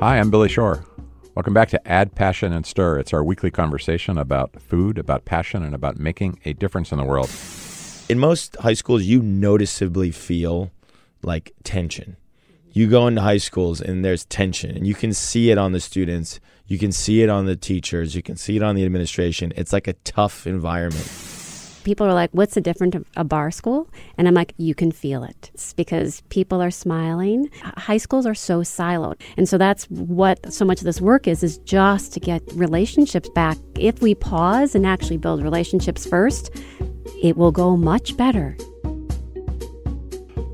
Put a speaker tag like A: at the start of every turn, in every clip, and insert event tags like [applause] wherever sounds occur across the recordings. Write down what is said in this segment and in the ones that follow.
A: Hi, I'm Billy Shore. Welcome back to Add Passion and Stir. It's our weekly conversation about food, about passion, and about making a difference in the world.
B: In most high schools, you noticeably feel like tension. You go into high schools and there's tension, and you can see it on the students, you can see it on the teachers, you can see it on the administration. It's like a tough environment
C: people are like, what's the difference of a BARR school? And I'm like, you can feel it. It's because people are smiling. High schools are so siloed. And so that's what so much of this work is, is just to get relationships back. If we pause and actually build relationships first, it will go much better.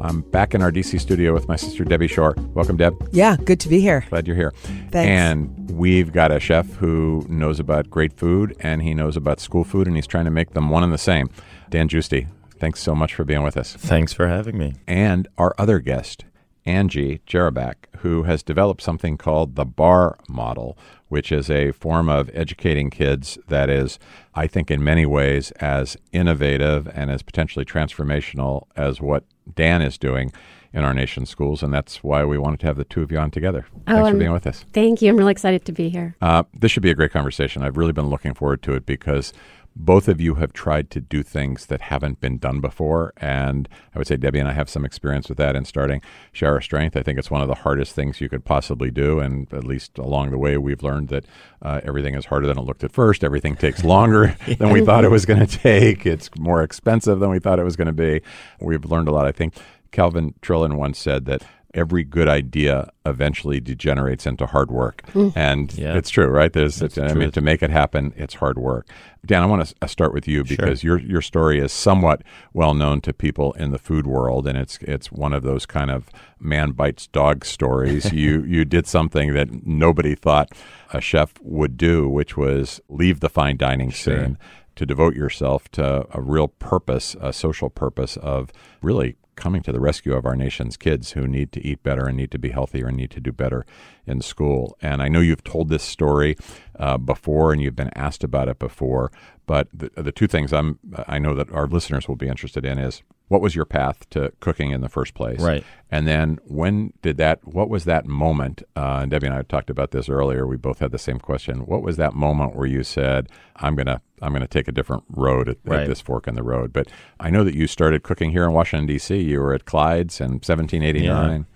A: I'm back in our DC studio with my sister Debbie Shore. Welcome, Deb.
D: Yeah, good to be here.
A: Glad you're here.
D: Thanks.
A: And we've got a chef who knows about great food and he knows about school food and he's trying to make them one and the same. Dan Giusti, thanks so much for being with us.
B: Thanks for having me.
A: And our other guest, Angie Jerabek, who has developed something called the BARR model, which is a form of educating kids that is, I think, in many ways as innovative and as potentially transformational as what Dan is doing in our nation's schools. And that's why we wanted to have the two of you on together. Thanks
C: oh,
A: for being with us.
C: Thank you. I'm really excited to be here.
A: Uh, this should be a great conversation. I've really been looking forward to it because both of you have tried to do things that haven't been done before. And I would say Debbie and I have some experience with that in starting Share Our Strength. I think it's one of the hardest things you could possibly do. And at least along the way, we've learned that uh, everything is harder than it looked at first. Everything takes longer [laughs] [laughs] than we thought it was going to take. It's more expensive than we thought it was going to be. We've learned a lot. I think Calvin Trillin once said that every good idea eventually degenerates into hard work. Mm. And yeah. it's true, right? There's, I mean, to make it happen, it's hard work. Dan, I want to uh, start with you because sure. your your story is somewhat well known to people in the food world, and it's it's one of those kind of man bites dog stories. [laughs] you you did something that nobody thought a chef would do, which was leave the fine dining sure. scene to devote yourself to a real purpose, a social purpose of really coming to the rescue of our nation's kids who need to eat better and need to be healthier and need to do better in school. And I know you've told this story uh, before and you've been asked about it before, but the, the two things I'm I know that our listeners will be interested in is what was your path to cooking in the first place?
B: Right.
A: And then when did that, what was that moment? Uh, and Debbie and I talked about this earlier. We both had the same question. What was that moment where you said, I'm going to, I'm going to take a different road at, right. at, this fork in the road? But I know that you started cooking here in Washington, D.C. You were at Clyde's in 1789.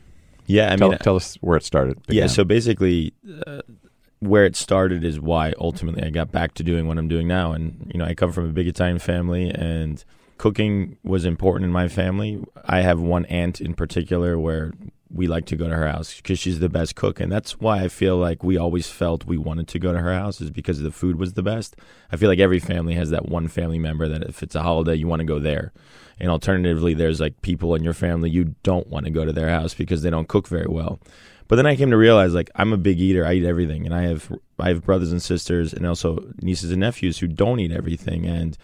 B: Yeah. yeah I
A: tell,
B: mean,
A: tell us where it started.
B: Began. Yeah. So basically, uh, where it started is why ultimately I got back to doing what I'm doing now. And, you know, I come from a big Italian family and, cooking was important in my family. I have one aunt in particular where we like to go to her house because she's the best cook, and that's why I feel like we always felt we wanted to go to her house is because the food was the best. I feel like every family has that one family member that if it's a holiday, you want to go there. And alternatively, there's like people in your family you don't want to go to their house because they don't cook very well. But then I came to realize like I'm a big eater. I eat everything, and I have I have brothers and sisters, and also nieces and nephews who don't eat everything, and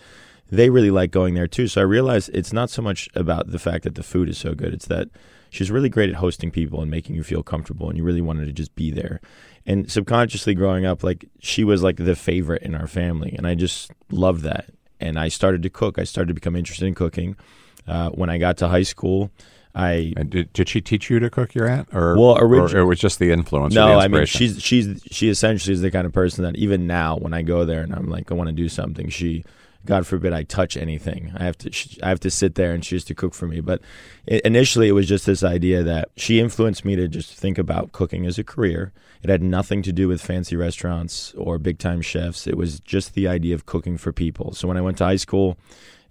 B: they really like going there too. So I realized it's not so much about the fact that the food is so good. It's that she's really great at hosting people and making you feel comfortable and you really wanted to just be there. And subconsciously growing up, like she was like the favorite in our family. And I just loved that. And I started to cook. I started to become interested in cooking. Uh, when I got to high school, I
A: did, did she teach you to cook your aunt, or
B: well,
A: orig- or it was just the influence?
B: No,
A: the
B: I mean she's she's she essentially is the kind of person that even now when I go there and I'm like I want to do something, she God forbid I touch anything. I have to I have to sit there and she has to cook for me. But it, initially, it was just this idea that she influenced me to just think about cooking as a career. It had nothing to do with fancy restaurants or big time chefs. It was just the idea of cooking for people. So when I went to high school,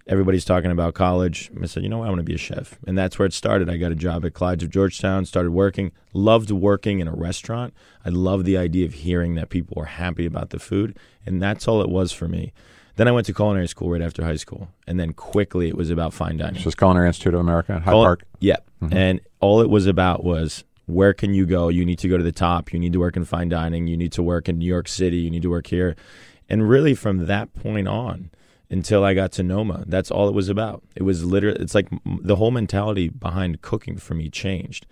B: everybody's talking about college. I said, you know, what? I want to be a chef, and that's where it started. I got a job at Clyde's of Georgetown. Started working. Loved working in a restaurant. I loved the idea of hearing that people were happy about the food, and that's all it was for me. Then I went to culinary school right after high school, and then quickly it was about fine dining.
A: So it's Culinary Institute of America, Hyde Cul- Park.
B: Yeah, mm-hmm. and all it was about was where can you go? You need to go to the top. You need to work in fine dining. You need to work in New York City. You need to work here, and really from that point on until I got to Noma, that's all it was about. It was literally it's like the whole mentality behind cooking for me changed.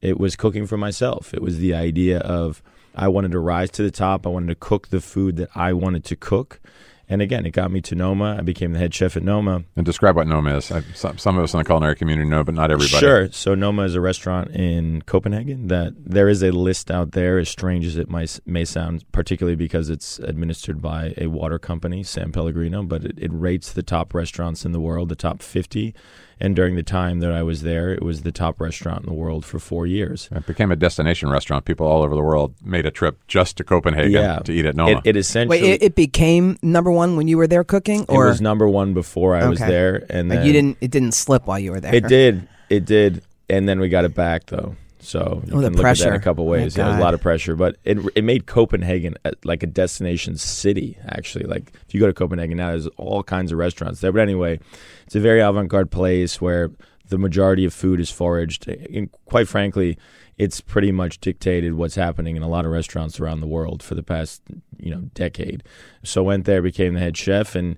B: It was cooking for myself. It was the idea of I wanted to rise to the top. I wanted to cook the food that I wanted to cook And again, it got me to Noma. I became the head chef at Noma.
A: And describe what Noma is. I, some, some of us in the culinary community know, but not everybody.
B: Sure. So Noma is a restaurant in Copenhagen that there is a list out there, as strange as it might, may sound, particularly because it's administered by a water company, San Pellegrino, but it, it rates the top restaurants in the world, the top 50 and during the time that I was there, it was the top restaurant in the world for four years.
A: It became a destination restaurant. People all over the world made a trip just to Copenhagen
B: Yeah.
A: to eat at Noma.
B: It, it essentially
D: Wait, it, it became number one when you were there cooking,
B: it was number one before I was there, and
D: like
B: then
D: you didn't? It didn't slip while you were there.
B: It did, it did, and then we got it back though. So you
D: Oh, the
B: can look at that a couple oh
D: My
B: ways. Yeah, it was a lot of pressure, but it it made Copenhagen like a destination city. Actually, like if you go to Copenhagen now, there's all kinds of restaurants there. But anyway, it's a very avant-garde place where the majority of food is foraged. And quite frankly, it's pretty much dictated what's happening in a lot of restaurants around the world for the past you know decade. So went there, became the head chef, and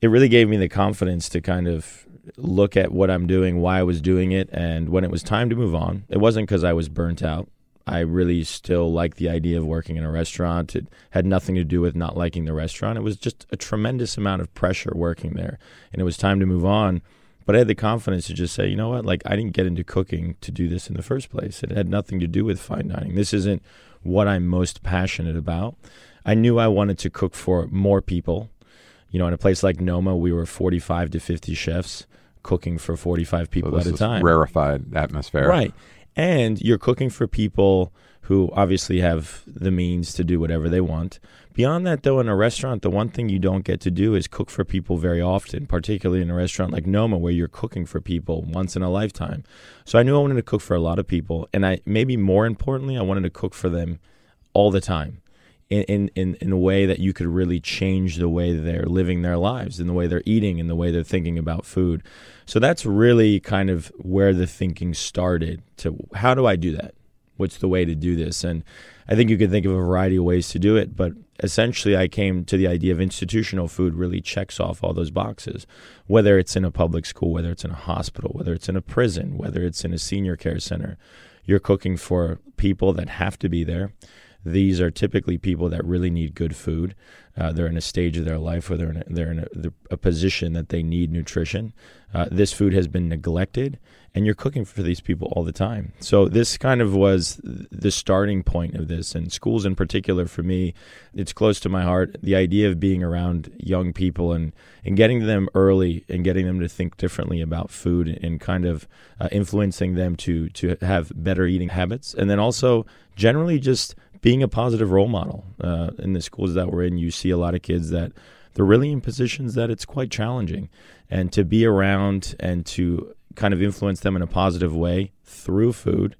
B: it really gave me the confidence to kind of look at what I'm doing, why I was doing it, and when it was time to move on. It wasn't because I was burnt out. I really still liked the idea of working in a restaurant. It had nothing to do with not liking the restaurant. It was just a tremendous amount of pressure working there, and it was time to move on. But I had the confidence to just say, you know what? Like, I didn't get into cooking to do this in the first place. It had nothing to do with fine dining. This isn't what I'm most passionate about. I knew I wanted to cook for more people. You know, in a place like Noma, we were 45 to 50 chefs cooking for 45
A: So
B: people
A: this
B: at a time.
A: rarefied atmosphere.
B: Right. And you're cooking for people who obviously have the means to do whatever they want. Beyond that, though, in a restaurant, the one thing you don't get to do is cook for people very often, particularly in a restaurant like Noma, where you're cooking for people once in a lifetime. So I knew I wanted to cook for a lot of people. And I maybe more importantly, I wanted to cook for them all the time in, in, in, a way that you could really change the way they're living their lives, in the way they're eating, in the way they're thinking about food. So that's really kind of where the thinking started to how do I do that? What's the way to do this? And I think you could think of a variety of ways to do it, but essentially I came to the idea of institutional food really checks off all those boxes. Whether it's in a public school, whether it's in a hospital, whether it's in a prison, whether it's in a senior care center, you're cooking for people that have to be there. These are typically people that really need good food. Uh, they're in a stage of their life where they're in a, they're in a, they're a position that they need nutrition. Uh, this food has been neglected, and you're cooking for these people all the time. So this kind of was the starting point of this, and schools in particular for me, it's close to my heart. The idea of being around young people and and getting them early and getting them to think differently about food and kind of uh, influencing them to to have better eating habits, and then also generally just being a positive role model uh, in the schools that we're in. You see a lot of kids that they're really in positions that it's quite challenging, and to be around and to kind of influence them in a positive way through food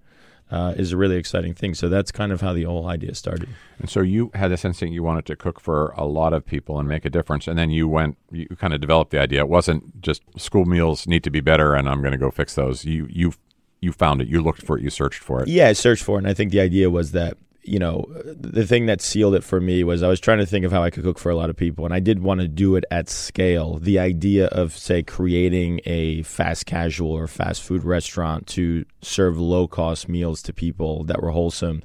B: uh, is a really exciting thing. So that's kind of how the whole idea started.
A: And so you had this instinct you wanted to cook for a lot of people and make a difference. And then you went, you kind of developed the idea. It wasn't just school meals need to be better and I'm going to go fix those. You, you, you found it. You looked for it. You searched for it.
B: Yeah, I searched for it, and I think the idea was that you know the thing that sealed it for me was I was trying to think of how I could cook for a lot of people, and I did want to do it at scale. The idea of say creating a fast casual or fast food restaurant to serve low cost meals to people that were wholesome.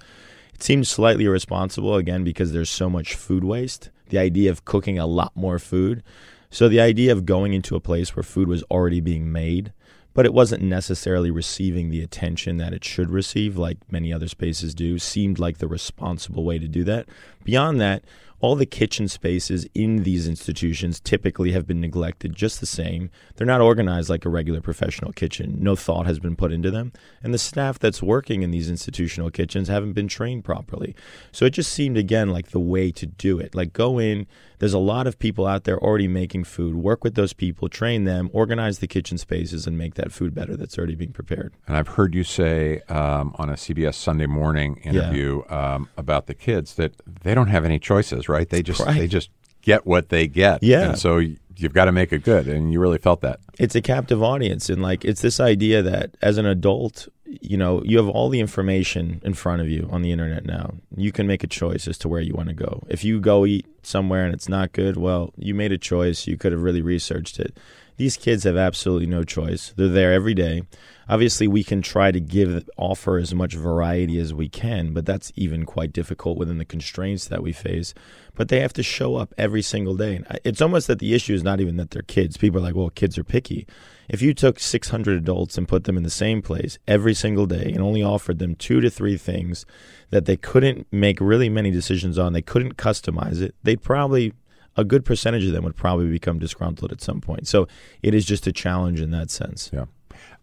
B: It seemed slightly irresponsible again because there's so much food waste. The idea of cooking a lot more food. So the idea of going into a place where food was already being made but it wasn't necessarily receiving the attention that it should receive, like many other spaces do, seemed like the responsible way to do that. Beyond that, all the kitchen spaces in these institutions typically have been neglected just the same. They're not organized like a regular professional kitchen. No thought has been put into them. And the staff that's working in these institutional kitchens haven't been trained properly. So it just seemed, again, like the way to do it. Like go in, there's a lot of people out there already making food. Work with those people, train them, organize the kitchen spaces, and make that food better that's already being prepared.
A: And I've heard you say um, on a CBS Sunday morning interview um, about the kids that they don't have any choices, right? They just
B: Right.
A: they just get what they get.
B: Yeah.
A: And so you've got to make it good, and you really felt that.
B: it's a captive audience and like it's this idea that as an adult you know you have all the information in front of you on the internet now. You can make a choice as to where you want to go. If you go eat somewhere and it's not good well you made a choice you could have really researched it these kids have absolutely no choice. They're there every day. Obviously, we can try to give offer as much variety as we can, but that's even quite difficult within the constraints that we face. But they have to show up every single day. And it's almost that the issue is not even that they're kids. People are like, "Well, kids are picky." If you took 600 adults and put them in the same place every single day and only offered them two to three things that they couldn't make really many decisions on, they couldn't customize it, they'd probably a good percentage of them would probably become disgruntled at some point. So it is just a challenge in that sense.
A: Yeah.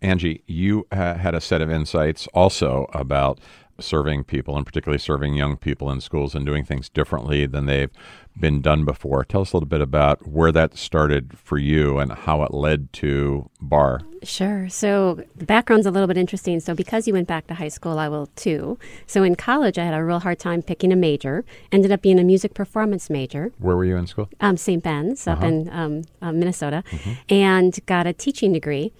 A: Angie, you ha- had a set of insights also about serving people and particularly serving young people in schools and doing things differently than they've been done before. Tell us a little bit about where that started for you and how it led to BARR.
C: Sure. So the background's a little bit interesting. So because you went back to high school, I will too. So in college, I had a real hard time picking a major. Ended up being a music performance major.
A: Where were you in school?
C: Um, St. Ben's up uh-huh. in um, uh, Minnesota, mm-hmm. and got a teaching degree.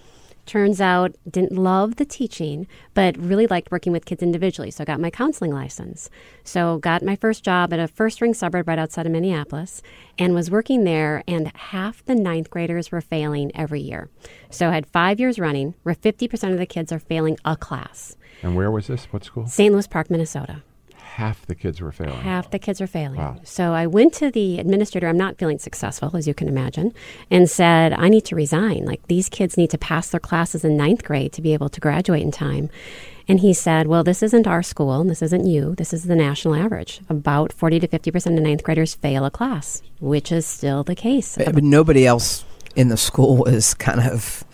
C: Turns out, didn't love the teaching, but really liked working with kids individually. So I got my counseling license. So got my first job at a first ring suburb right outside of Minneapolis and was working there and half the ninth graders were failing every year. So I had five years running where 50% of the kids are failing a class.
A: And where was this? What school?
C: St. Louis Park, Minnesota
A: half the kids were failing.
C: Half the kids were failing.
A: Wow.
C: So I went to the administrator, I'm not feeling successful, as you can imagine, and said, I need to resign. Like, these kids need to pass their classes in ninth grade to be able to graduate in time. And he said, Well, this isn't our school, and this isn't you. This is the national average. About 40 to 50% of ninth graders fail a class, which is still the case.
D: But, but nobody else in the school is kind of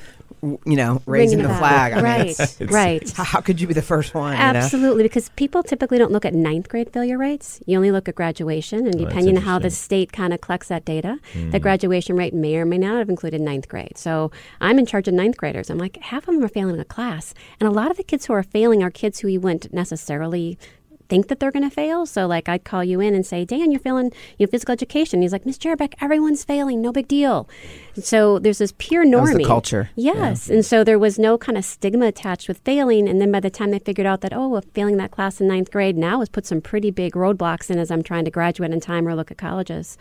D: you know, raising the flag.
C: I right, mean, it's, it's, right.
D: How could you be the first one?
C: Absolutely, you know? because people typically don't look at ninth grade failure rates. You only look at graduation, and oh, depending on how the state kind of collects that data, mm. the graduation rate may or may not have included ninth grade. So I'm in charge of ninth graders. I'm like, half of them are failing a class, and a lot of the kids who are failing are kids who you wouldn't necessarily think that they're going to fail. So, like, I'd call you in and say, Dan, you're failing you know, physical education. He's like, Miss Jerabek, everyone's failing. No big deal. So there's this pure norming.
D: culture.
C: Yes. Yeah. And so there was no kind of stigma attached with failing. And then by the time they figured out that, oh, well, failing that class in ninth grade now has put some pretty big roadblocks in as I'm trying to graduate in time or look at colleges.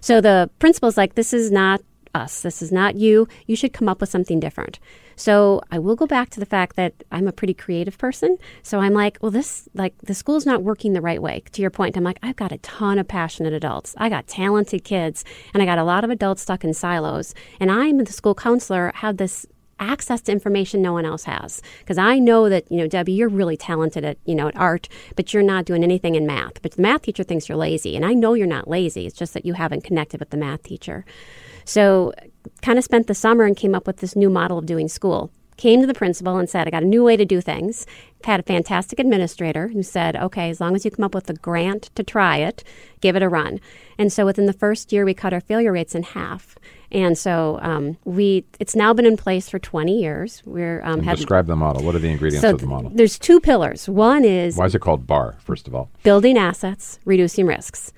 C: So the principal's like, this is not us. This is not you. You should come up with something different. So I will go back to the fact that I'm a pretty creative person. So I'm like, well, this, like, the school's not working the right way. To your point, I'm like, I've got a ton of passionate adults. I got talented kids, and I got a lot of adults stuck in silos. And I'm the school counselor, have this access to information no one else has because i know that you know debbie you're really talented at you know at art but you're not doing anything in math but the math teacher thinks you're lazy and i know you're not lazy it's just that you haven't connected with the math teacher so, kind of spent the summer and came up with this new model of doing school. Came to the principal and said, I got a new way to do things. Had a fantastic administrator who said, okay, as long as you come up with a grant to try it, give it a run. And so within the first year, we cut our failure rates in half. And so um, we, it's now been in place for 20 years. We're
A: um, describe the model. What are the ingredients
C: so
A: of the model?
C: There's two pillars. One is
A: why is it called BARR? First of all,
C: building assets, reducing risks.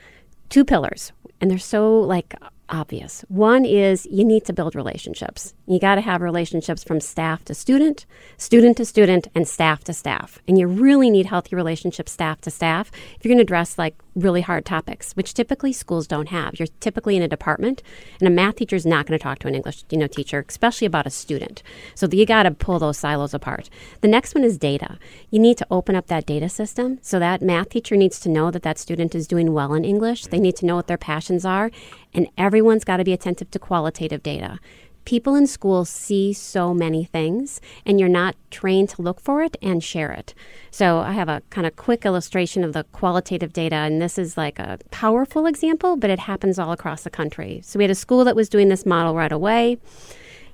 C: Two pillars, and they're so like obvious. One is you need to build relationships. You got to have relationships from staff to student, student to student, and staff to staff. And you really need healthy relationships staff to staff if you're going to address like really hard topics, which typically schools don't have. You're typically in a department, and a math teacher is not going to talk to an English you know teacher, especially about a student. So you got to pull those silos apart. The next one is data. You need to open up that data system. So that math teacher needs to know that that student is doing well in English. They need to know what their passions are, and everyone's got to be attentive to qualitative data people in school see so many things and you're not trained to look for it and share it. So I have a kind of quick illustration of the qualitative data and this is like a powerful example, but it happens all across the country. So we had a school that was doing this model right away.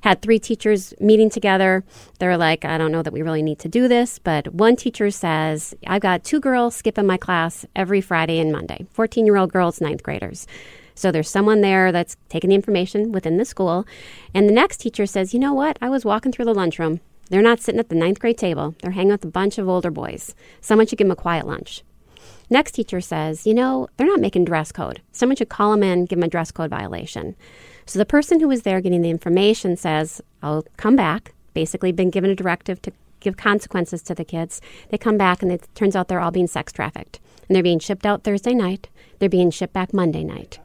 C: Had three teachers meeting together. They're like, I don't know that we really need to do this, but one teacher says, I've got two girls skipping my class every Friday and Monday, 14 year old girls, ninth graders. So there's someone there that's taking the information within the school. And the next teacher says, You know what? I was walking through the lunchroom. They're not sitting at the ninth grade table, they're hanging with a bunch of older boys. Someone should give them a quiet lunch. Next teacher says, You know, they're not making dress code. Someone should call them in, give them a dress code violation. So the person who was there getting the information says, I'll come back. Basically, been given a directive to give consequences to the kids. They come back and it turns out they're all being sex trafficked. And they're being shipped out Thursday night. They're being shipped back Monday night.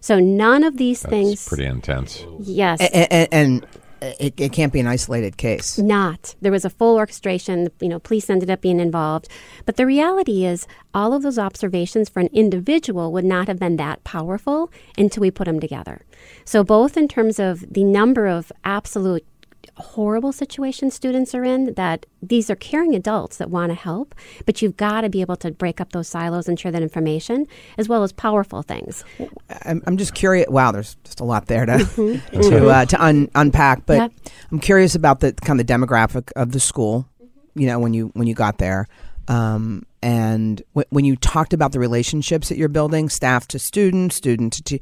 C: So none of these
A: That's
C: things.
A: pretty intense.
C: yes.
D: and, and it, it can't be an isolated case.
C: not. There was a full orchestration. You know, police ended up being involved. But the reality is, all of those observations for an individual would not have been that powerful until we put them together. So, both in terms of the number of absolute horrible situation students are in that these are caring adults that want to help but you've got to be able to break up those silos and share that information as well as powerful things
D: I'm, I'm just curious. Wow, there's just a lot there to to, uh, to un, unpack. But
C: Yep.
D: I'm curious about the kind of the demographic of the school. You know, when you when you got there, um, and w- when you talked about the relationships that you're building, staff to student, student to. Te-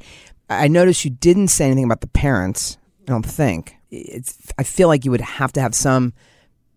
D: I noticed you didn't say anything about the parents. I don't think it's. I feel like you would have to have some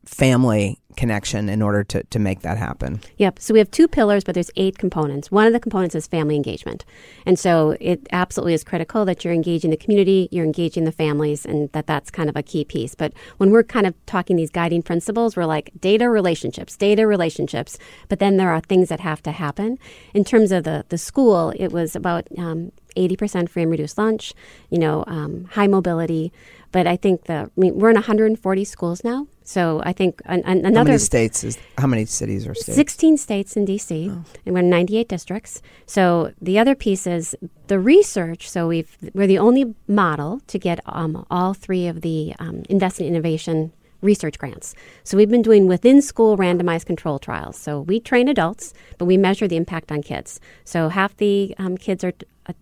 D: family connection in order to, to make that happen.
C: Yep. So we have two pillars, but there's eight components. One of the components is family engagement. And so it absolutely is critical that you're engaging the community, you're engaging the families, and that that's kind of a key piece. But when we're kind of talking these guiding principles, we're like data relationships, data relationships. But then there are things that have to happen. In terms of the, the school, it was about um, 80% free and reduced lunch, you know, um, high mobility. But I think the, I mean, we're in 140 schools now. So I think an, an,
D: How
C: another
D: many states is? How many cities or states?
C: 16 states in DC, and we're in 98 districts. So the other piece is the research. So we've we're the only model to get um, all three of the um, Invest in Innovation research grants. So we've been doing within school randomized control trials. So we train adults, but we measure the impact on kids. So half the um, kids are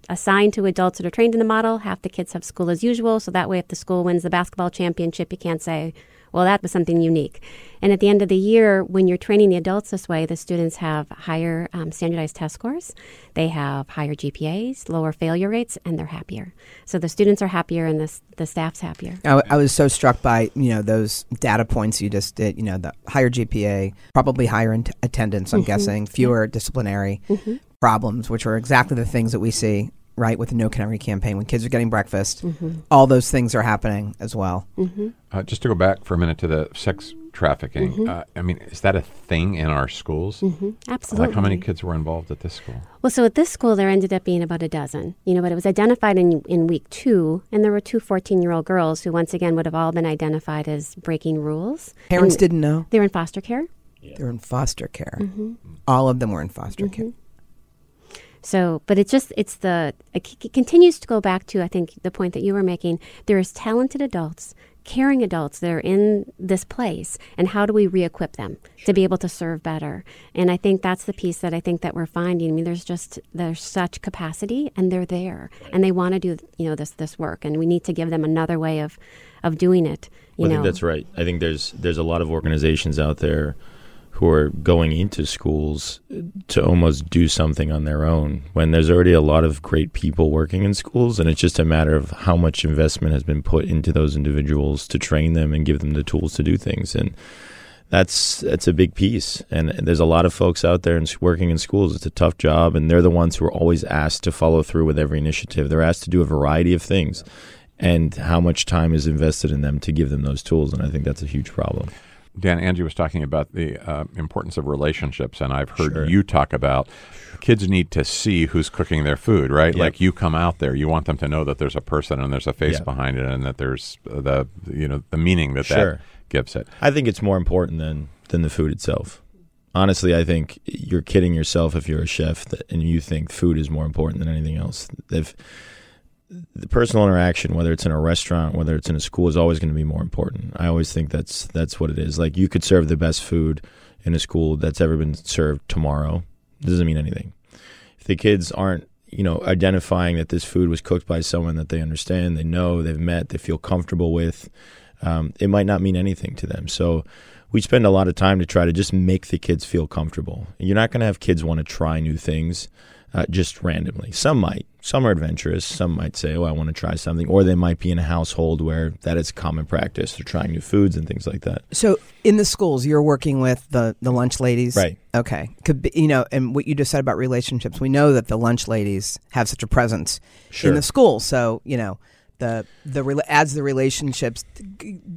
C: assigned to adults that are trained in the model, half the kids have school as usual. So that way, if the school wins the basketball championship, you can't say, well, that was something unique. And at the end of the year, when you're training the adults this way, the students have higher um, standardized test scores, they have higher GPAs, lower failure rates, and they're happier. So the students are happier and the, the staff's happier.
D: I, I was so struck by you know those data points you just did. You know, the higher GPA, probably higher in attendance. I'm guessing fewer disciplinary problems, which are exactly the things that we see right with the No Kid Hungry campaign. When kids are getting breakfast, mm-hmm. all those things are happening as well. Mm-hmm.
A: Uh, just to go back for a minute to the sex trafficking, mm-hmm. uh, I mean, is that a thing in our schools?
C: Absolutely.
A: Like, how many kids were involved at this school?
C: Well, so at this school, there ended up being about a dozen, you know, but it was identified in, in week two, and there were two 14 year old girls who, once again, would have all been identified as breaking rules.
D: Parents
C: And
D: didn't know
C: They were in foster care.
D: they were in foster care. All of them were in foster care.
C: So, but it's just, it's the, it continues to go back to, I think, the point that you were making. There's talented adults, caring adults that are in this place, and how do we re equip them to be able to serve better? And I think that's the piece that I think that we're finding. I mean, there's just, there's such capacity, and they're there, and they want to do, you know, this, this work, and we need to give them another way of, of doing it. You
B: I
C: know,
B: think that's right. I think there's there's a lot of organizations out there who are going into schools to almost do something on their own when there's already a lot of great people working in schools and it's just a matter of how much investment has been put into those individuals to train them and give them the tools to do things. And that's that's a big piece. And there's a lot of folks out there and working in schools. It's a tough job and they're the ones who are always asked to follow through with every initiative. They're asked to do a variety of things and how much time is invested in them to give them those tools. And i think that's a huge problem
A: Dan, Angie was talking about the uh, importance of relationships, and I've heard
B: Sure.
A: you talk about kids need to see who's cooking their food, right?
B: Yep.
A: Like you come out there, you want them to know that there's a person and there's a face
B: Yeah.
A: behind it, and that there's the you know the meaning that
B: Sure.
A: that gives it.
B: I think it's more important than than the food itself. Honestly, I think you're kidding yourself if you're a chef that, and you think food is more important than anything else. If the personal interaction, whether it's in a restaurant, whether it's in a school, is always going to be more important. I always think that's that's what it is. Like you could serve the best food in a school that's ever been served tomorrow. It doesn't mean anything. If the kids aren't, you know, identifying that this food was cooked by someone that they understand, they know, they've met, they feel comfortable with, um, it might not mean anything to them. So we spend a lot of time to try to just make the kids feel comfortable. You're not going to have kids want to try new things uh, just randomly. Some might. Some are adventurous. Some might say, "Oh, I want to try something," or they might be in a household where that is common practice. They're trying new foods and things like that.
D: So in the schools, you're working with the the lunch ladies,
B: Right.
D: Okay, could be, you know, and what you just said about relationships, we know that the lunch ladies have such a presence
B: Sure.
D: in the school. So you know, the the as the relationships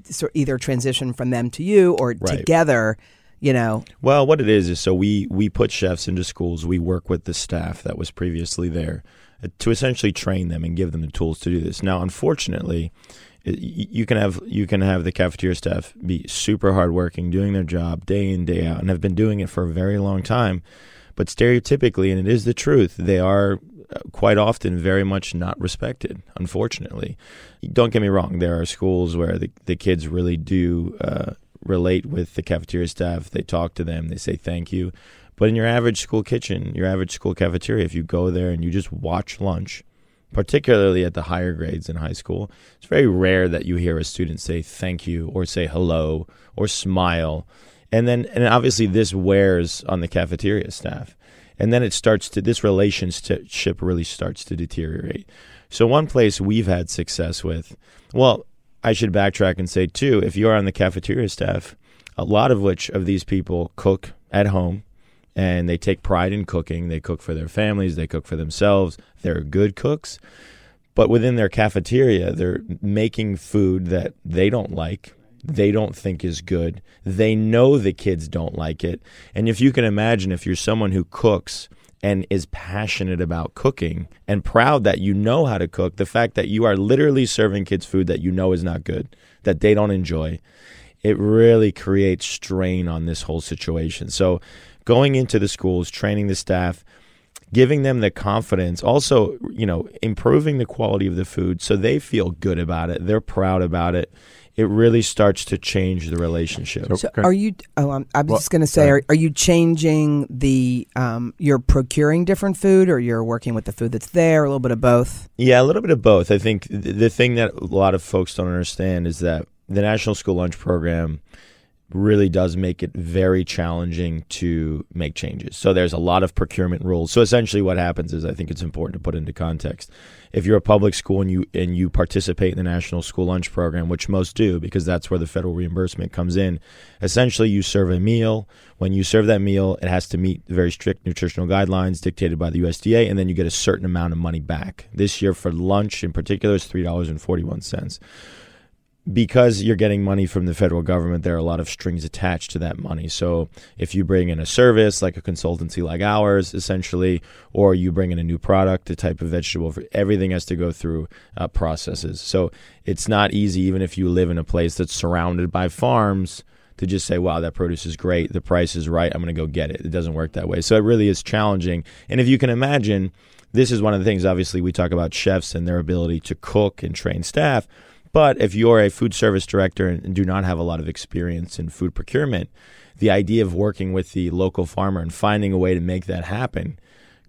D: sort either transition from them to you or
B: Right.
D: together. You know,
B: Well, what it is is so we we put chefs into schools. We work with the staff that was previously there, to essentially train them and give them the tools to do this. Now, unfortunately, you can have you can have the cafeteria staff be super hardworking, doing their job day in day out, and have been doing it for a very long time. But stereotypically, and it is the truth, they are uh, quite often very much not respected, unfortunately. Don't get me wrong, there are schools where the, the kids really do uh, relate with the cafeteria staff. They talk to them, they say thank you. But in your average school kitchen, your average school cafeteria, if you go there and you just watch lunch, particularly at the higher grades in high school, it's very rare that you hear a student say thank you or say hello or smile. And then, and obviously, this wears on the cafeteria staff. And then it starts to, this relationship really starts to deteriorate. So, one place we've had success with, well, I should backtrack and say, too, if you're on the cafeteria staff, a lot of which of these people cook at home and they take pride in cooking. They cook for their families, they cook for themselves. They're good cooks. But within their cafeteria, they're making food that they don't like, they don't think is good. They know the kids don't like it. And if you can imagine, if you're someone who cooks and is passionate about cooking and proud that you know how to cook, the fact that you are literally serving kids food that you know is not good, that they don't enjoy, it really creates strain on this whole situation. So, going into the schools, training the staff, giving them the confidence, also, you know, improving the quality of the food so they feel good about it, they're proud about it. It really starts to change the relationship.
D: So are you? Oh, I'm, I was well, just going to say, are, are you changing the? Um, you're procuring different food, or you're working with the food that's there? A little bit of both.
B: Yeah, a little bit of both. I think the thing that a lot of folks don't understand is that the National School Lunch Program really does make it very challenging to make changes. So there's a lot of procurement rules. So essentially what happens is I think it's important to put into context. If you're a public school and you and you participate in the National School Lunch Program, which most do because that's where the federal reimbursement comes in, essentially you serve a meal. When you serve that meal, it has to meet very strict nutritional guidelines dictated by the USDA and then you get a certain amount of money back. This year for lunch in particular is $3.41 because you're getting money from the federal government, there are a lot of strings attached to that money. So if you bring in a service like a consultancy like ours, essentially, or you bring in a new product, a type of vegetable, everything has to go through uh, processes. So it's not easy, even if you live in a place that's surrounded by farms, to just say, wow, that produce is great, the price is right, I'm going to go get it. It doesn't work that way. So it really is challenging. And if you can imagine, this is one of the things, obviously, we talk about chefs and their ability to cook and train staff but if you're a food service director and do not have a lot of experience in food procurement, the idea of working with the local farmer and finding a way to make that happen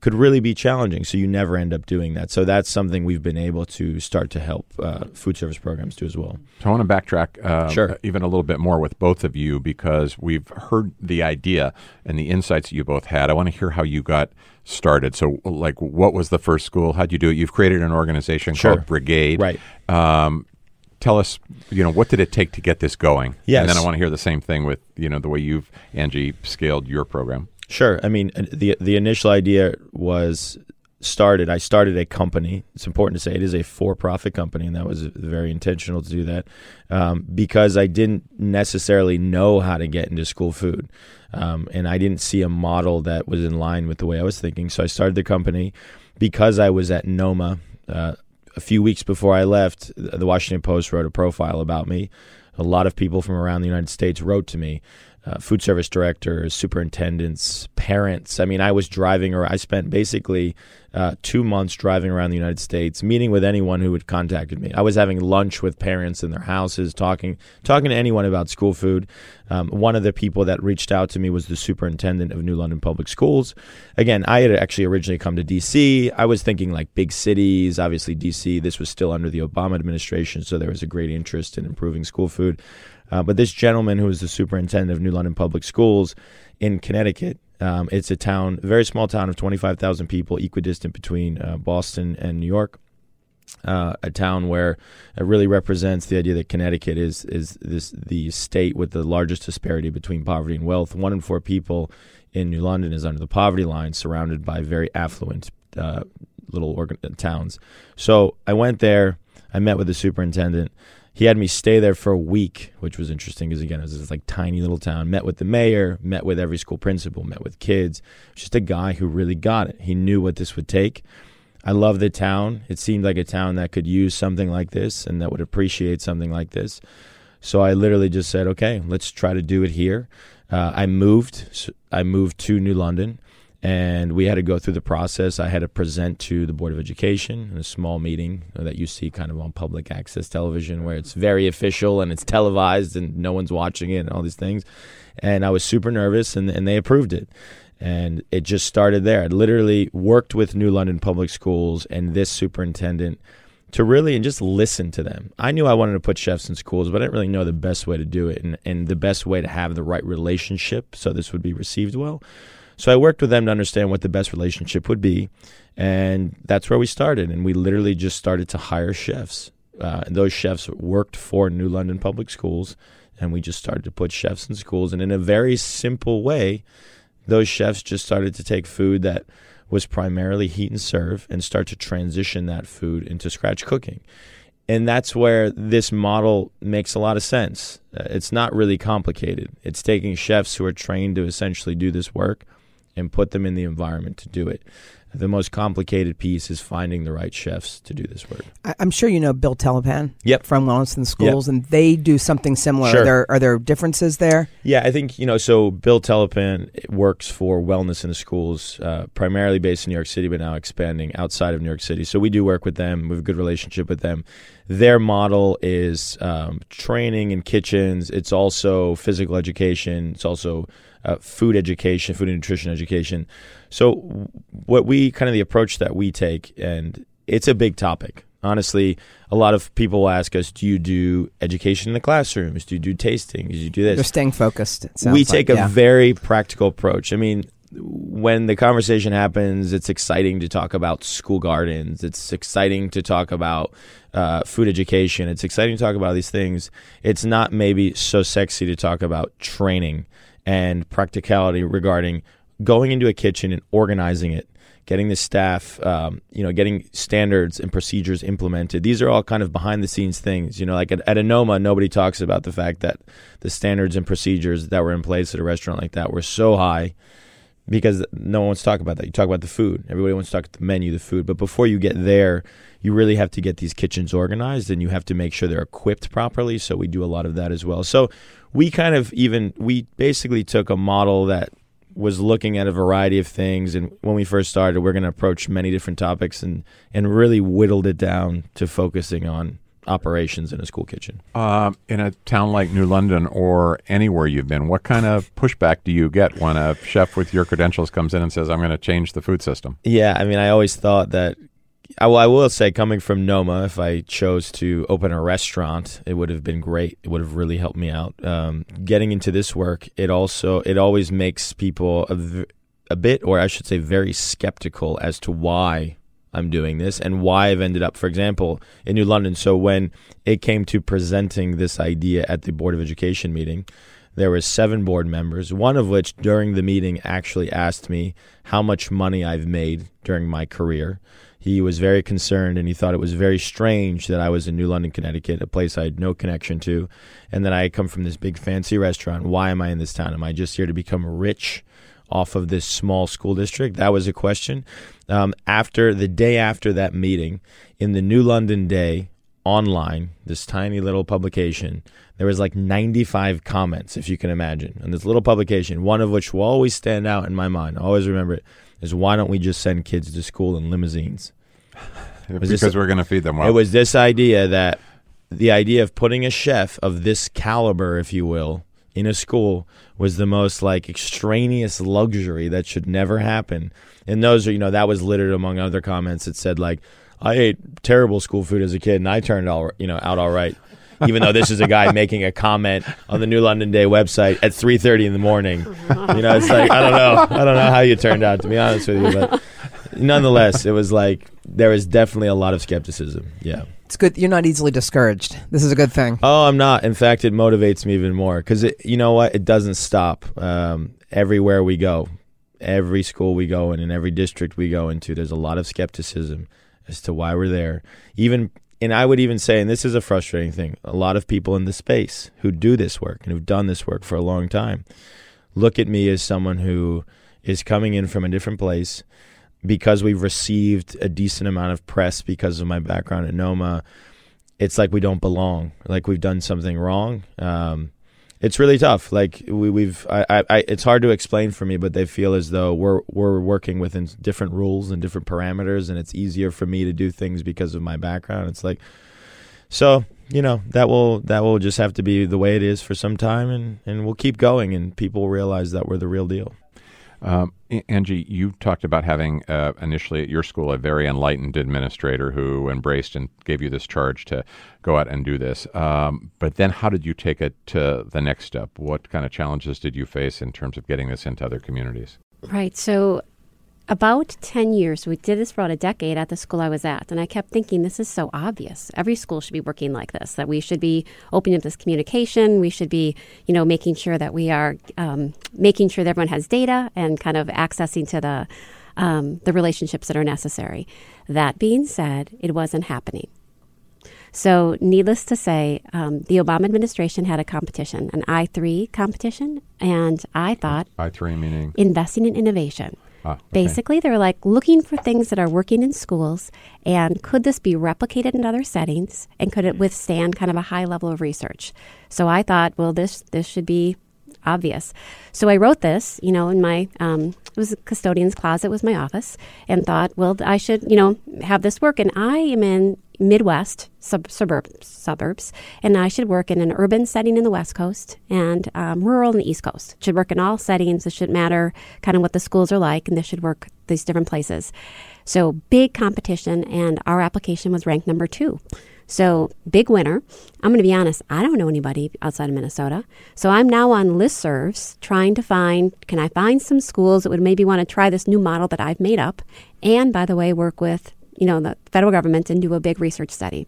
B: could really be challenging. So you never end up doing that. So that's something we've been able to start to help uh, food service programs do as well.
A: So I want to backtrack uh,
B: sure.
A: even a little bit more with both of you because we've heard the idea and the insights that you both had. I want to hear how you got started. So, like, what was the first school? How'd you do it? You've created an organization
B: sure.
A: called Brigaid,
B: right?
A: Um, tell us, you know, what did it take to get this going?
B: Yes.
A: And then I want to hear the same thing with, you know, the way you've, Angie, scaled your program.
B: Sure. I mean, uh, the the initial idea was started. I started a company. It's important to say it is a for-profit company, and that was very intentional to do that um, because I didn't necessarily know how to get into school food, um, and I didn't see a model that was in line with the way I was thinking. So I started the company because I was at NOMA. Uh, a few weeks before I left, the Washington Post wrote a profile about me. A lot of people from around the United States wrote to me. Uh, food service directors, superintendents, parents. I mean, I was driving, or I spent basically uh, two months driving around the United States, meeting with anyone who had contacted me. I was having lunch with parents in their houses, talking talking to anyone about school food. Um, one of the people that reached out to me was the superintendent of New London Public Schools. Again, I had actually originally come to D.C. I was thinking like big cities. Obviously, D.C. This was still under the Obama administration, so there was a great interest in improving school food. Uh, but this gentleman, who was the superintendent of New London Public Schools in Connecticut, um, it's a town, a very small town of 25,000 people, equidistant between uh, Boston and New York. Uh, a town where it really represents the idea that Connecticut is is this the state with the largest disparity between poverty and wealth. One in four people in New London is under the poverty line, surrounded by very affluent uh, little organ- towns. So I went there. I met with the superintendent he had me stay there for a week, which was interesting because again, it was this like tiny little town. Met with the mayor, met with every school principal, met with kids. Just a guy who really got it. He knew what this would take. I love the town. It seemed like a town that could use something like this and that would appreciate something like this. So I literally just said, okay, let's try to do it here. Uh, I moved. I moved to New London, and we had to go through the process. I had to present to the Board of Education in a small meeting that you see kind of on public access television, where it's very official and it's televised and no one's watching it and all these things. And I was super nervous, and, and they approved it. And it just started there. I literally worked with New London Public Schools and this superintendent to really and just listen to them. I knew I wanted to put chefs in schools, but I didn't really know the best way to do it and, and the best way to have the right relationship so this would be received well. So I worked with them to understand what the best relationship would be. And that's where we started. And we literally just started to hire chefs. Uh, and those chefs worked for New London Public Schools. And we just started to put chefs in schools. And in a very simple way, those chefs just started to take food that was primarily heat and serve and start to transition that food into scratch cooking. And that's where this model makes a lot of sense. Uh, it's not really complicated. It's taking chefs who are trained to essentially do this work and put them in the environment to do it. The most complicated piece is finding the right chefs to do this work.
D: I, am sure you know Bill Telepan
B: yep.
D: from Wellston Schools, yep. and they do something similar.
B: Sure.
D: Are, there, are there differences there?
B: Yeah, I think, you know, so Bill Telepan works for Wellness in the Schools, uh, primarily based in New York City, but now expanding outside of New York City. So we do work with them. We have a good relationship with them. Their model is um, training in kitchens, it's also physical education, it's also uh, food education, food and nutrition education. So, what we kind of the approach that we take, and it's a big topic. Honestly, a lot of people ask us, "Do you do education in the classrooms? Do you do tasting? Do you do this?"
D: They're staying focused.
B: We take
D: like,
B: a
D: yeah.
B: very practical approach. I mean, when the conversation happens, it's exciting to talk about school gardens. It's exciting to talk about uh, food education. It's exciting to talk about these things. It's not maybe so sexy to talk about training and practicality regarding going into a kitchen and organizing it, getting the staff, um, you know, getting standards and procedures implemented. These are all kind of behind the scenes things. You know, like at, at Anoma, nobody talks about the fact that the standards and procedures that were in place at a restaurant like that were so high because no one wants to talk about that. You talk about the food. Everybody wants to talk about the menu, the food. But before you get there, you really have to get these kitchens organized and you have to make sure they're equipped properly. So we do a lot of that as well. So we kind of even, we basically took a model that was looking at a variety of things. And when we first started, we're going to approach many different topics and, and really whittled it down to focusing on operations in a school kitchen?
A: Um, in a town like New London or anywhere you've been, what kind of pushback do you get when a chef with your credentials comes in and says, I'm going to change the food system?
B: Yeah, I mean, I always thought that. I, I will say, coming from Noma, if I chose to open a restaurant, it would have been great. It would have really helped me out. Um, getting into this work, it also it always makes people a, a bit, or I should say, very skeptical as to why I'm doing this and why I've ended up, for example, in New London. So when it came to presenting this idea at the Board of Education meeting, there were seven board members, one of which during the meeting actually asked me how much money I've made during my career. He was very concerned and he thought it was very strange that I was in New London, Connecticut, a place I had no connection to, and that I had come from this big fancy restaurant. Why am I in this town? Am I just here to become rich off of this small school district? That was a question. Um, after the day after that meeting, in the New London Day online, this tiny little publication, there was like 95 comments, if you can imagine, on this little publication. One of which will always stand out in my mind. I always remember it. Is why don't we just send kids to school in limousines? [laughs]
A: because this, we're going to feed them well.
B: It was this idea that the idea of putting a chef of this caliber, if you will, in a school was the most like extraneous luxury that should never happen. And those are, you know, that was littered among other comments that said like, I ate terrible school food as a kid and I turned all, you know, out all right. Even though this is a guy [laughs] making a comment on the New London Day website at 3:30 in the morning, you know, it's like I don't know, I don't know how you turned out to be honest with you, but nonetheless, it was like there was definitely a lot of skepticism. Yeah.
D: It's good. You're not easily discouraged. This is a good thing.
B: Oh, I'm not. In fact, it motivates me even more because you know what? It doesn't stop. Um, everywhere we go, every school we go in, and every district we go into, there's a lot of skepticism as to why we're there. Even, and I would even say, and this is a frustrating thing, a lot of people in the space who do this work and who've done this work for a long time look at me as someone who is coming in from a different place because we've received a decent amount of press because of my background at Noma, it's like we don't belong, like we've done something wrong. Um, it's really tough. Like we, we've, I, I, it's hard to explain for me, but they feel as though we're we're working within different rules and different parameters, and it's easier for me to do things because of my background. It's like, so you know that will that will just have to be the way it is for some time, and and we'll keep going, and people realize that we're the real deal.
A: Um, Angie, you talked about having uh, initially at your school a very enlightened administrator who embraced and gave you this charge to go out and do this. Um, but then, how did you take it to the next step? What kind of challenges did you face in terms of getting this into other communities?
C: Right. So about 10 years, we did this for about a decade at the school I was at. And I kept thinking, this is so obvious. Every school should be working like this, that we should be opening up this communication. We should be, you know, making sure that we are um, making sure that everyone has data and kind of accessing to the, um, the relationships that are necessary. That being said, it wasn't happening. So, needless to say, um, the Obama administration had a competition, an I3 competition, and I thought
A: I3 meaning
C: investing in innovation.
A: Ah, okay.
C: Basically, they're like looking for things that are working in schools and could this be replicated in other settings and could it withstand kind of a high level of research? So I thought, well, this this should be obvious. So I wrote this, you know, in my um, it was a custodian's closet was my office, and thought, well, I should, you know, have this work. And I am in Midwest sub- suburbs, suburbs, and I should work in an urban setting in the West Coast and um, rural in the East Coast. Should work in all settings. It shouldn't matter kind of what the schools are like, and this should work these different places. So big competition, and our application was ranked number two. So big winner. I'm going to be honest. I don't know anybody outside of Minnesota. So I'm now on listservs trying to find. Can I find some schools that would maybe want to try this new model that I've made up? And by the way, work with you know, the federal government and do a big research study.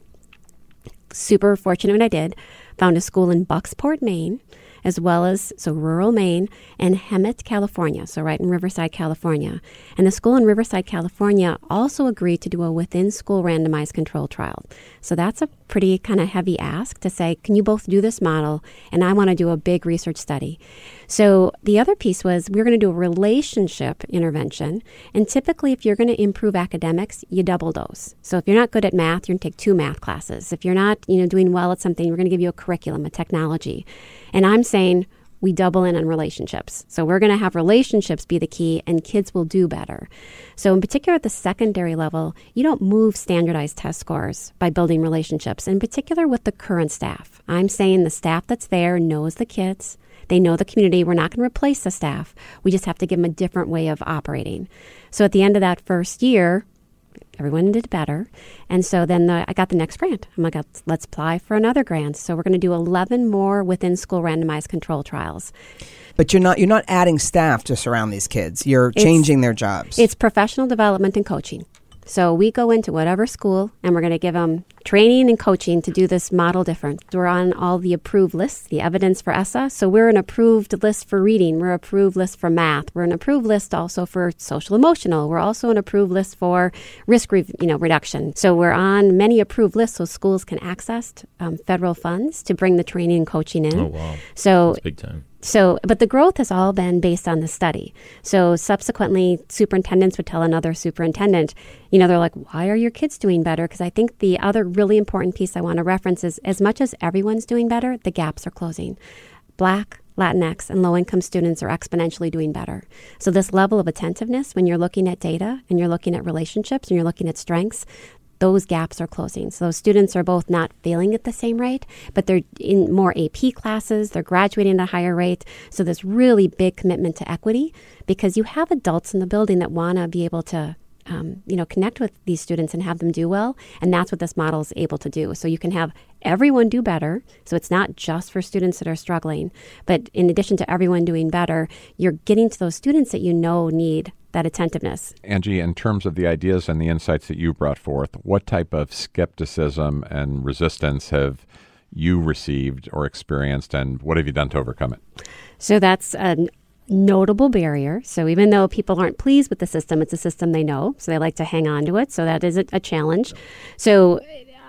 C: Super fortunate I did. Found a school in Bucksport, Maine, as well as so rural Maine and Hemet, California, so right in Riverside, California. And the school in Riverside, California also agreed to do a within school randomized control trial. So that's a pretty kind of heavy ask to say, can you both do this model and I want to do a big research study. So the other piece was we are going to do a relationship intervention. And typically, if you're going to improve academics, you double dose. So if you're not good at math, you're going to take two math classes. If you're not, you know, doing well at something, we're going to give you a curriculum, a technology. And I'm saying we double in on relationships. So we're going to have relationships be the key, and kids will do better. So, in particular, at the secondary level, you don't move standardized test scores by building relationships, in particular with the current staff. I'm saying the staff that's there knows the kids. They know the community. We're not going to replace the staff. We just have to give them a different way of operating. So at the end of that first year, everyone did better. And so then the, I got the next grant. I'm like, let's apply for another grant. So we're going to do 11 more within school randomized control trials.
D: But you're not you're not adding staff to surround these kids. You're it's, changing their jobs.
C: It's professional development and coaching. So we go into whatever school and we're going to give them training and coaching to do this model different. We're on all the approved lists, the evidence for ESSA. So we're an approved list for reading. We're an approved list for math. We're an approved list also for social emotional. We're also an approved list for risk re- you know, reduction. So we're on many approved lists so schools can access um, federal funds to bring the training and coaching in.
B: Oh, wow.
C: So
B: That's big time.
C: So, but the growth has all been based on the study. So, subsequently, superintendents would tell another superintendent, you know, they're like, why are your kids doing better? Because I think the other really important piece I want to reference is as much as everyone's doing better, the gaps are closing. Black, Latinx, and low income students are exponentially doing better. So, this level of attentiveness when you're looking at data and you're looking at relationships and you're looking at strengths, those gaps are closing. So students are both not failing at the same rate, but they're in more AP classes, they're graduating at a higher rate. So this really big commitment to equity because you have adults in the building that want to be able to um, you know, connect with these students and have them do well. And that's what this model is able to do. So you can have everyone do better. So it's not just for students that are struggling, but in addition to everyone doing better, you're getting to those students that you know need that attentiveness.
A: Angie, in terms of the ideas and the insights that you brought forth, what type of skepticism and resistance have you received or experienced, and what have you done to overcome it?
C: So that's a notable barrier. So even though people aren't pleased with the system, it's a system they know, so they like to hang on to it. So that is a, a challenge. So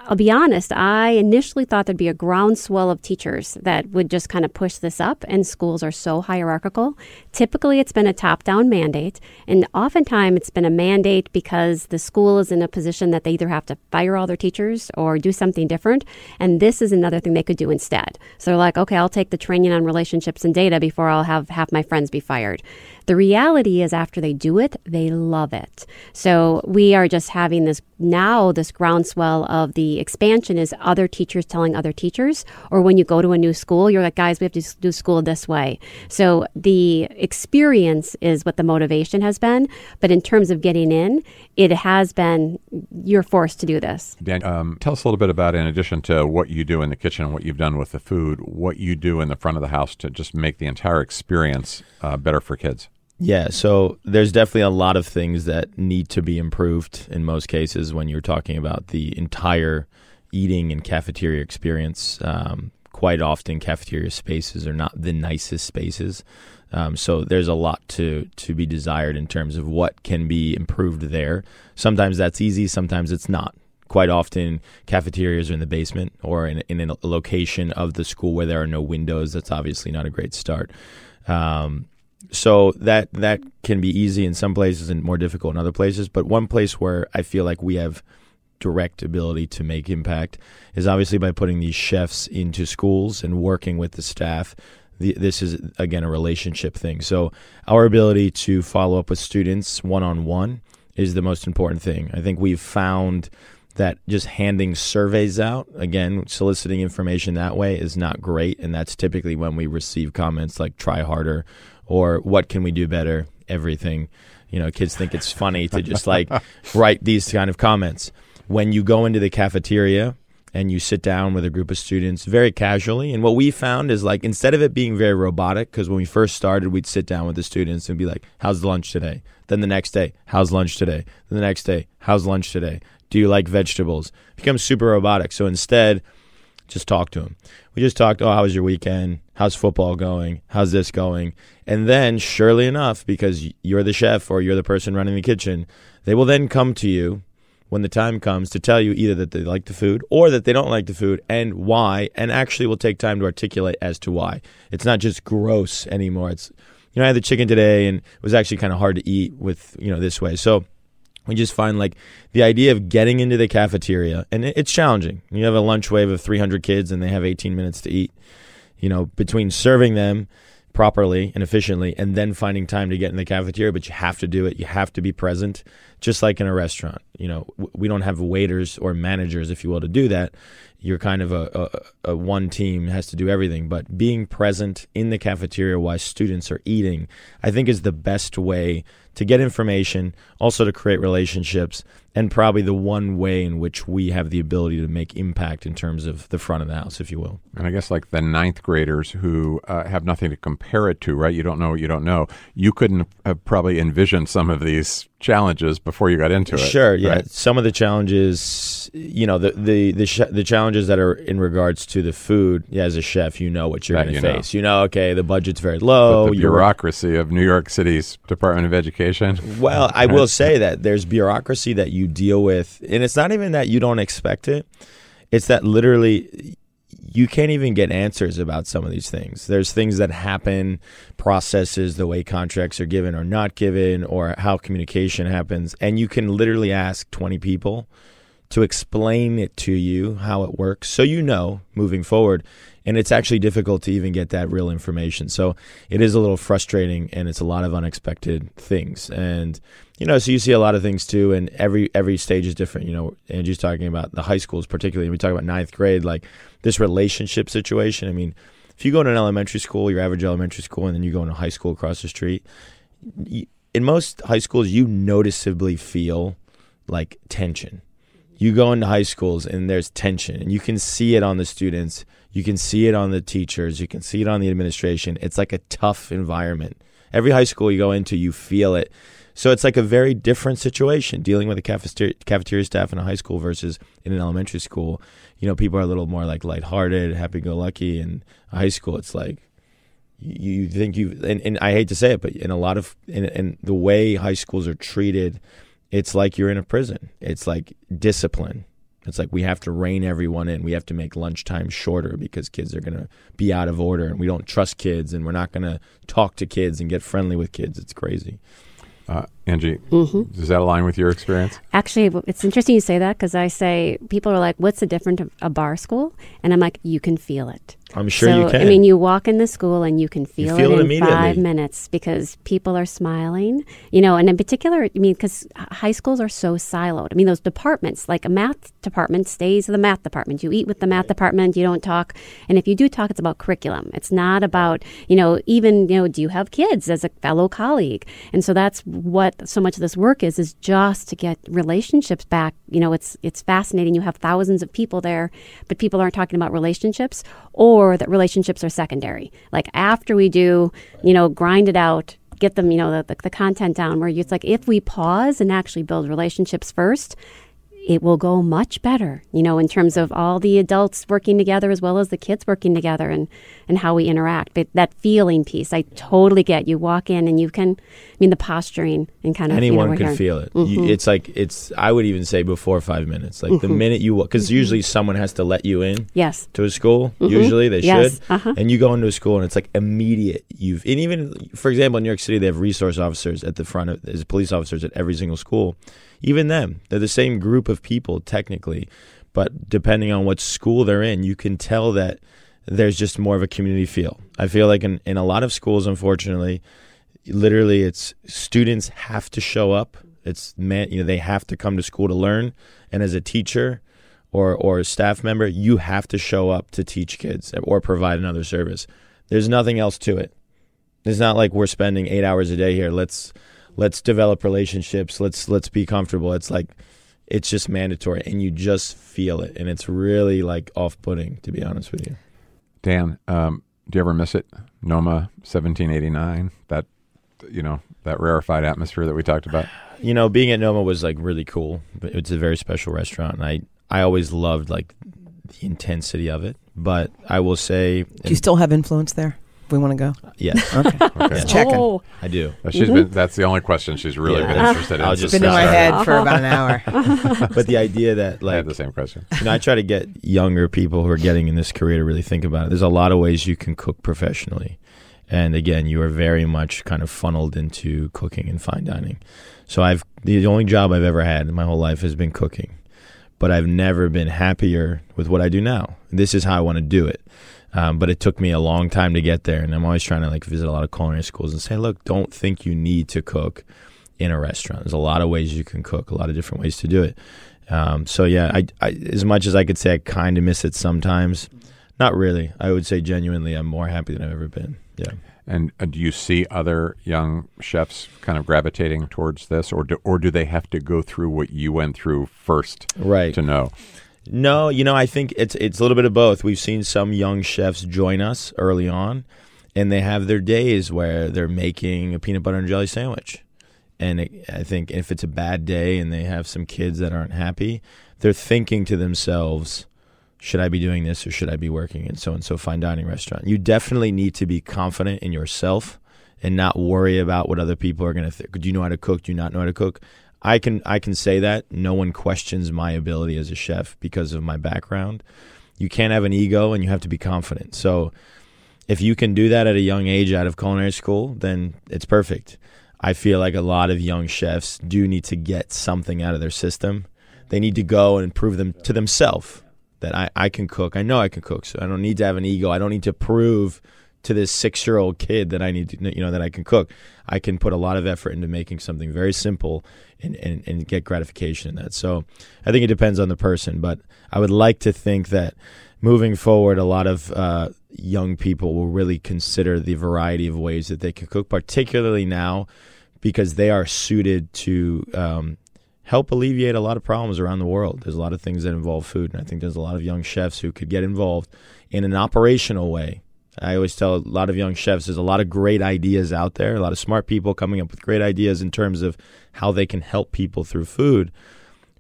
C: I'll be honest, I initially thought there'd be a groundswell of teachers that would just kind of push this up, and schools are so hierarchical. Typically, it's been a top down mandate, and oftentimes it's been a mandate because the school is in a position that they either have to fire all their teachers or do something different. And this is another thing they could do instead. So they're like, okay, I'll take the training on relationships and data before I'll have half my friends be fired. The reality is, after they do it, they love it. So we are just having this now, this groundswell of the expansion is other teachers telling other teachers, or when you go to a new school, you're like, guys, we have to do school this way. So the experience is what the motivation has been. But in terms of getting in, it has been you're forced to do this.
A: Dan, um, tell us a little bit about, in addition to what you do in the kitchen and what you've done with the food, what you do in the front of the house to just make the entire experience uh, better for kids.
B: Yeah, so there's definitely a lot of things that need to be improved in most cases when you're talking about the entire eating and cafeteria experience. Um, quite often, cafeteria spaces are not the nicest spaces. Um, so there's a lot to to be desired in terms of what can be improved there. Sometimes that's easy, sometimes it's not. Quite often, cafeterias are in the basement or in, in a location of the school where there are no windows. That's obviously not a great start. Um, so that that can be easy in some places and more difficult in other places. But one place where I feel like we have direct ability to make impact is obviously by putting these chefs into schools and working with the staff. The, this is again a relationship thing. So our ability to follow up with students one on one is the most important thing. I think we've found that just handing surveys out, again, soliciting information that way is not great. And that's typically when we receive comments like try harder or what can we do better? Everything. You know, kids think it's funny to just like write these kind of comments. When you go into the cafeteria and you sit down with a group of students very casually, and what we found is like instead of it being very robotic, because when we first started, we'd sit down with the students and be like, How's lunch today? Then the next day, How's lunch today? Then the next day, How's lunch today? Do you like vegetables? It becomes super robotic. So instead, just talk to them. We just talked, oh, how was your weekend? How's football going? How's this going? And then, surely enough, because you're the chef or you're the person running the kitchen, they will then come to you when the time comes to tell you either that they like the food or that they don't like the food and why, and actually will take time to articulate as to why. It's not just gross anymore. It's, you know, I had the chicken today and it was actually kind of hard to eat with, you know, this way. So, we just find like the idea of getting into the cafeteria and it's challenging. You have a lunch wave of 300 kids and they have 18 minutes to eat you know between serving them properly and efficiently and then finding time to get in the cafeteria but you have to do it. You have to be present. Just like in a restaurant you know we don't have waiters or managers if you will to do that. You're kind of a, a, a, one team has to do everything. But being present in the cafeteria while students are eating, I think is the best way to get information, also to create relationships, and probably the one way in which we have the ability to make impact in terms of the front of the house, if you will.
A: And I guess like the ninth graders who uh, have nothing to compare it to, right? You don't know what you don't know. You couldn't have probably envisioned some of these challenges before you got into it.
B: Sure, yeah.
A: Right?
B: Some of the challenges, you know, the the the, sh- the challenges that are in regards to the food. Yeah, as a chef, you know what you're going to face. Know. You know, okay, the budget's very low.
A: But the bureaucracy of New York City's Department of Education.
B: Well, I [laughs] will say that there's bureaucracy that you deal with, and it's not even that you don't expect it. It's that literally you can't even get answers about some of these things. There's things that happen, processes, the way contracts are given or not given, or how communication happens. And you can literally ask 20 people to explain it to you how it works so you know moving forward and it's actually difficult to even get that real information so it is a little frustrating and it's a lot of unexpected things and you know so you see a lot of things too and every every stage is different. You know Angie's talking about the high schools particularly we talk about ninth grade like this relationship situation. I mean if you go to an elementary school your average elementary school and then you go into high school across the street in most high schools you noticeably feel like tension. You go into high schools and there's tension and you can see it on the students you can see it on the teachers you can see it on the administration. It's like a tough environment. Every high school you go into you feel it so it's like a very different situation dealing with a cafeteria, cafeteria staff in a high school versus in an elementary school you know people are a little more like lighthearted happy-go-lucky and high school it's like you think you and, and i hate to say it but in a lot of in, in the way high schools are treated it's like you're in a prison. It's like discipline. It's like we have to rein everyone in. We have to make lunchtime shorter because kids are going to be out of order and we don't trust kids and we're not going to talk to kids and get friendly with kids. It's crazy.
A: Uh, Angie, does that align with your experience?
C: Actually, it's interesting you say that because I say people are like, "What's the difference of a BARR school?" And I'm like, "You can feel it."
B: I'm sure
C: so,
B: you can.
C: I mean, you walk in the school and you can feel,
B: feel it
C: in
B: immediately.
C: five minutes because people are smiling. You know, and in particular, I mean, because high schools are so siloed. I mean, those departments, like a math department, stays the math department. You eat with the math department. You don't talk, and if you do talk, it's about curriculum. It's not about you know even you know do you have kids as a fellow colleague? And so that's what so much of this work is is just to get relationships back. You know, it's it's fascinating. You have thousands of people there, but people aren't talking about relationships or that relationships are secondary. Like after we do, you know, grind it out, get them, you know, the, the, the content down where it's like if we pause and actually build relationships first, it will go much better, you know, in terms of all the adults working together as well as the kids working together and, and how we interact. But that feeling piece, I totally get. You walk in and you can, I mean, the posturing and kind of
B: anyone
C: you know,
B: can
C: we're
B: feel it.
C: Mhm.
B: You, it's like it's. I would even say before five minutes. Like the minute you, walk, because usually someone has to let you in
C: Yes.
B: to a school.
C: Mhm.
B: Usually they
C: Yes.
B: should.
C: Uh-huh.
B: And you go into a school and it's like immediate. You've and even for example in New York City they have resource officers at the front of as police officers at every single school. Even them, they're the same group of people technically, but depending on what school they're in, you can tell that there's just more of a community feel. I feel like in, in a lot of schools, unfortunately, literally it's students have to show up. It's man, you know, they have to come to school to learn. And as a teacher or or a staff member, you have to show up to teach kids or provide another service. There's nothing else to it. It's not like we're spending eight hours a day here. Let's let's develop relationships. Let's let's be comfortable. It's like it's just mandatory, and you just feel it, and it's really like off-putting, to be honest with you.
A: Dan, um, do you ever miss it? Noma, 1789, that, you know, that rarefied atmosphere that we talked about?
B: you know, being at Noma was like really cool. It's a very special restaurant, and I I always loved like the intensity of it. But I will say,
D: Do you still have influence there? If we want to go.
B: yes, [laughs]
D: Okay.
A: Okay.
D: Just checking.
C: Oh,
B: I do.
A: Uh, She's been, that's the only question she's really
B: Yeah.
A: been interested in.
B: I'll
A: since
B: just
D: Been in my head for about an [laughs] hour. [laughs]
B: But the idea that
A: I had
B: like
A: the same question.
B: you know, I try to get younger people who are getting in this career to really think about it. There's a lot of ways you can cook professionally. And again, you are very much kind of funneled into cooking and fine dining. So I've the only job I've ever had in my whole life has been cooking. But I've never been happier with what I do now. This is how I want to do it. Um, but it took me a long time to get there, and I'm always trying to like visit a lot of culinary schools and say, look, don't think you need to cook in a restaurant. There's a lot of ways you can cook, a lot of different ways to do it. Um, so yeah, I, I as much as I could say I kind of miss it sometimes, not really. I would say genuinely, I'm more happy than I've ever been. Yeah.
A: And uh, do you see other young chefs kind of gravitating towards this, or do, or do they have to go through what you went through first
B: Right.
A: to know?
B: No, you know, I think it's it's a little bit of both. We've seen some young chefs join us early on, and they have their days where they're making a peanut butter and jelly sandwich. And it, I think if it's a bad day and they have some kids that aren't happy, they're thinking to themselves, should I be doing this or should I be working in so and so fine dining restaurant? You definitely need to be confident in yourself and not worry about what other people are going to think. Do you know how to cook? Do you not know how to cook? I can I can say that no one questions my ability as a chef because of my background. You can't have an ego and you have to be confident. So if you can do that at a young age out of culinary school, then it's perfect. I feel like a lot of young chefs do need to get something out of their system. They need to go and prove them to themselves that I, I can cook. I know I can cook, so I don't need to have an ego. I don't need to prove to this six year old kid that I need to you know that I can cook. I can put a lot of effort into making something very simple and, and, and get gratification in that. So I think it depends on the person, but I would like to think that moving forward, a lot of uh, young people will really consider the variety of ways that they can cook, particularly now because they are suited to um, help alleviate a lot of problems around the world. There's a lot of things that involve food, and I think there's a lot of young chefs who could get involved in an operational way. I always tell a lot of young chefs there's a lot of great ideas out there, a lot of smart people coming up with great ideas in terms of how they can help people through food.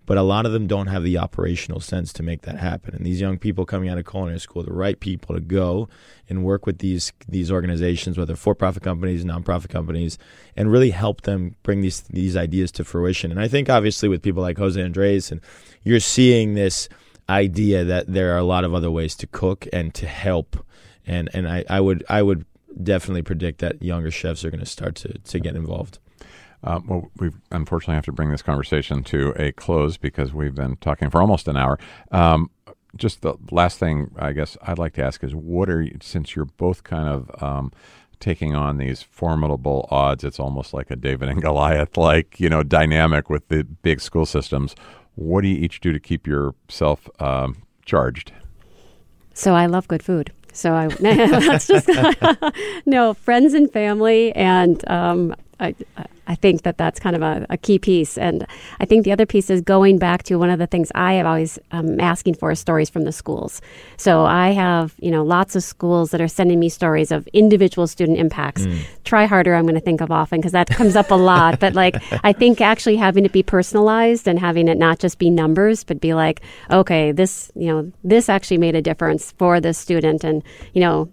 B: but a lot of them don't have the operational sense to make that happen. And these young people coming out of culinary school, the right people to go and work with these these organizations, whether for-profit companies, nonprofit companies, and really help them bring these these ideas to fruition. And I think obviously with people like Jose Andres, and you're seeing this idea that there are a lot of other ways to cook and to help. And and I, I would I would definitely predict that younger chefs are going to start to to get involved.
A: Uh, well, we unfortunately have to bring this conversation to a close because we've been talking for almost an hour. Um, just the last thing I guess I'd like to ask is, what are you, since you're both kind of um, taking on these formidable odds, it's almost like a David and Goliath like you know dynamic with the big school systems. What do you each do to keep yourself um, charged?
C: So I love good food. So I [laughs] that's just [laughs] no friends and family, and um, I, I think that that's kind of a, a, key piece. And I think the other piece is going back to one of the things I have always um, asking for is stories from the schools. So I have, you know, lots of schools that are sending me stories of individual student impacts. Mm. Try harder, I'm going to think of often because that comes up a lot. But like, I think actually having it be personalized and having it not just be numbers, but be like, okay, this, you know, this actually made a difference for this student. And, you know,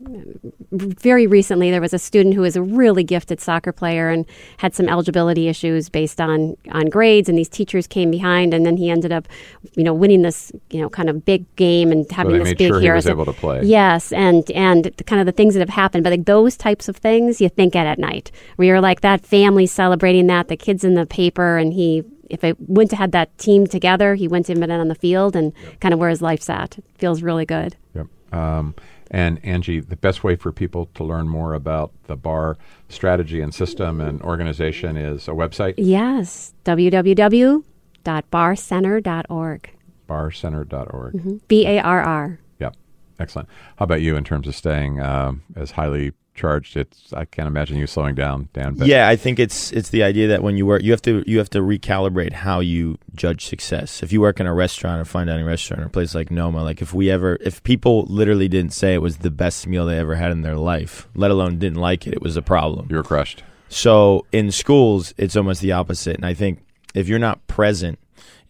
C: very recently there was a student who was a really gifted soccer player and had some eligibility issues based on on grades, and these teachers came behind, and then he ended up, you know, winning this you know kind of big game and having
A: so
C: this big
A: sure
C: hero.
A: He was able to play.
C: Yes, and and the, kind of the things that have happened, but like those types of things you think at at night, where you're like that family celebrating that, the kids in the paper, and he if it wouldn't have had that team together, he went to been on the field and yep. kind of where his life's at. It feels really good.
A: Yep. Um, and Angie, the best way for people to learn more about the BARR strategy and system and organization is a website?
C: Yes, www.barrcenter.org.
A: Barrcenter.org.
C: Mm-hmm. B A R R.
A: Yep. Excellent. How about you in terms of staying um, as highly charged. It's I can't imagine you slowing down, Dan.
B: But. Yeah, I think it's it's the idea that when you work, you have to you have to recalibrate how you judge success. If you work in a restaurant or fine dining restaurant or a place like Noma, like if we ever if people literally didn't say it was the best meal they ever had in their life, let alone didn't like it, it was a problem.
A: You were crushed.
B: So in schools, it's almost the opposite, and I think if you're not present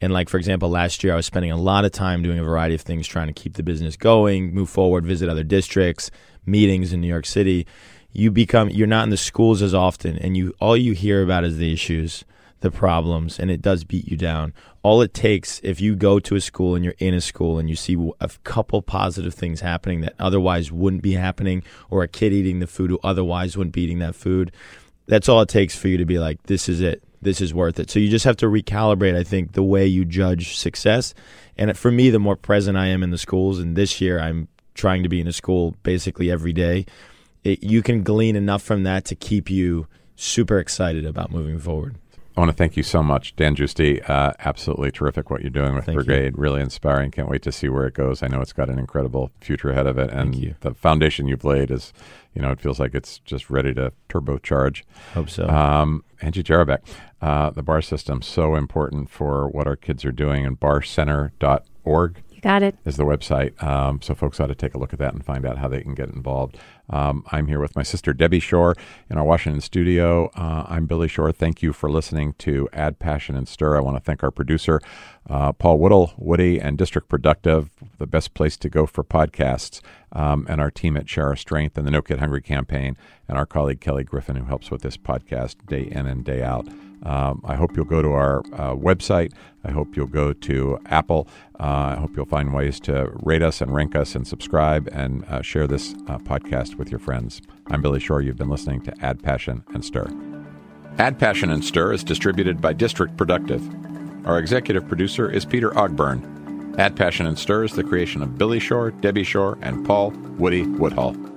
B: and like for example, last year I was spending a lot of time doing a variety of things trying to keep the business going, move forward, visit other districts, meetings in New York City, you become you're not in the schools as often and you all you hear about is the issues the problems and it does beat you down. All it takes if you go to a school and you're in a school and you see a couple positive things happening that otherwise wouldn't be happening or a kid eating the food who otherwise wouldn't be eating that food that's all it takes for you to be like this is it. This is worth it. So you just have to recalibrate i think the way you judge success. And for me the more present i am in the schools and this year i'm trying to be in a school basically every day, it, you can glean enough from that to keep you super excited about moving forward.
A: I want to thank you so much, Dan Giusti. Uh, absolutely terrific what you're doing with
B: thank
A: Brigaid.
B: You.
A: Really inspiring. Can't wait to see where it goes. I know it's got an incredible future ahead of it, and the foundation you've laid is, you know, it feels like it's just ready to turbocharge.
B: Hope so.
A: Um, Angie Jerabek, uh, the BARR system so important for what our kids are doing, and barrcenter.org
C: Got it.
A: Is the website. Um, so folks ought to take a look at that and find out how they can get involved. Um, I'm here with my sister Debbie Shore in our Washington studio. Uh, I'm Billy Shore. Thank you for listening to Add Passion and Stir. I want to thank our producer, uh, Paul Woodall, Woody, and District Productive, the best place to go for podcasts, um, and our team at Share Our Strength and the No Kid Hungry campaign, and our colleague Kelly Griffin, who helps with this podcast day in and day out. Um, I hope you'll go to our uh, website. I hope you'll go to Apple. Uh, I hope you'll find ways to rate us and rank us and subscribe and uh, share this uh, podcast with your friends. I'm Billy Shore. You've been listening to Add Passion and Stir. Add Passion and Stir is distributed by District Productive. Our executive producer is Peter Ogburn. Add Passion and Stir is the creation of Billy Shore, Debbie Shore, and Paul Woody Woodhull.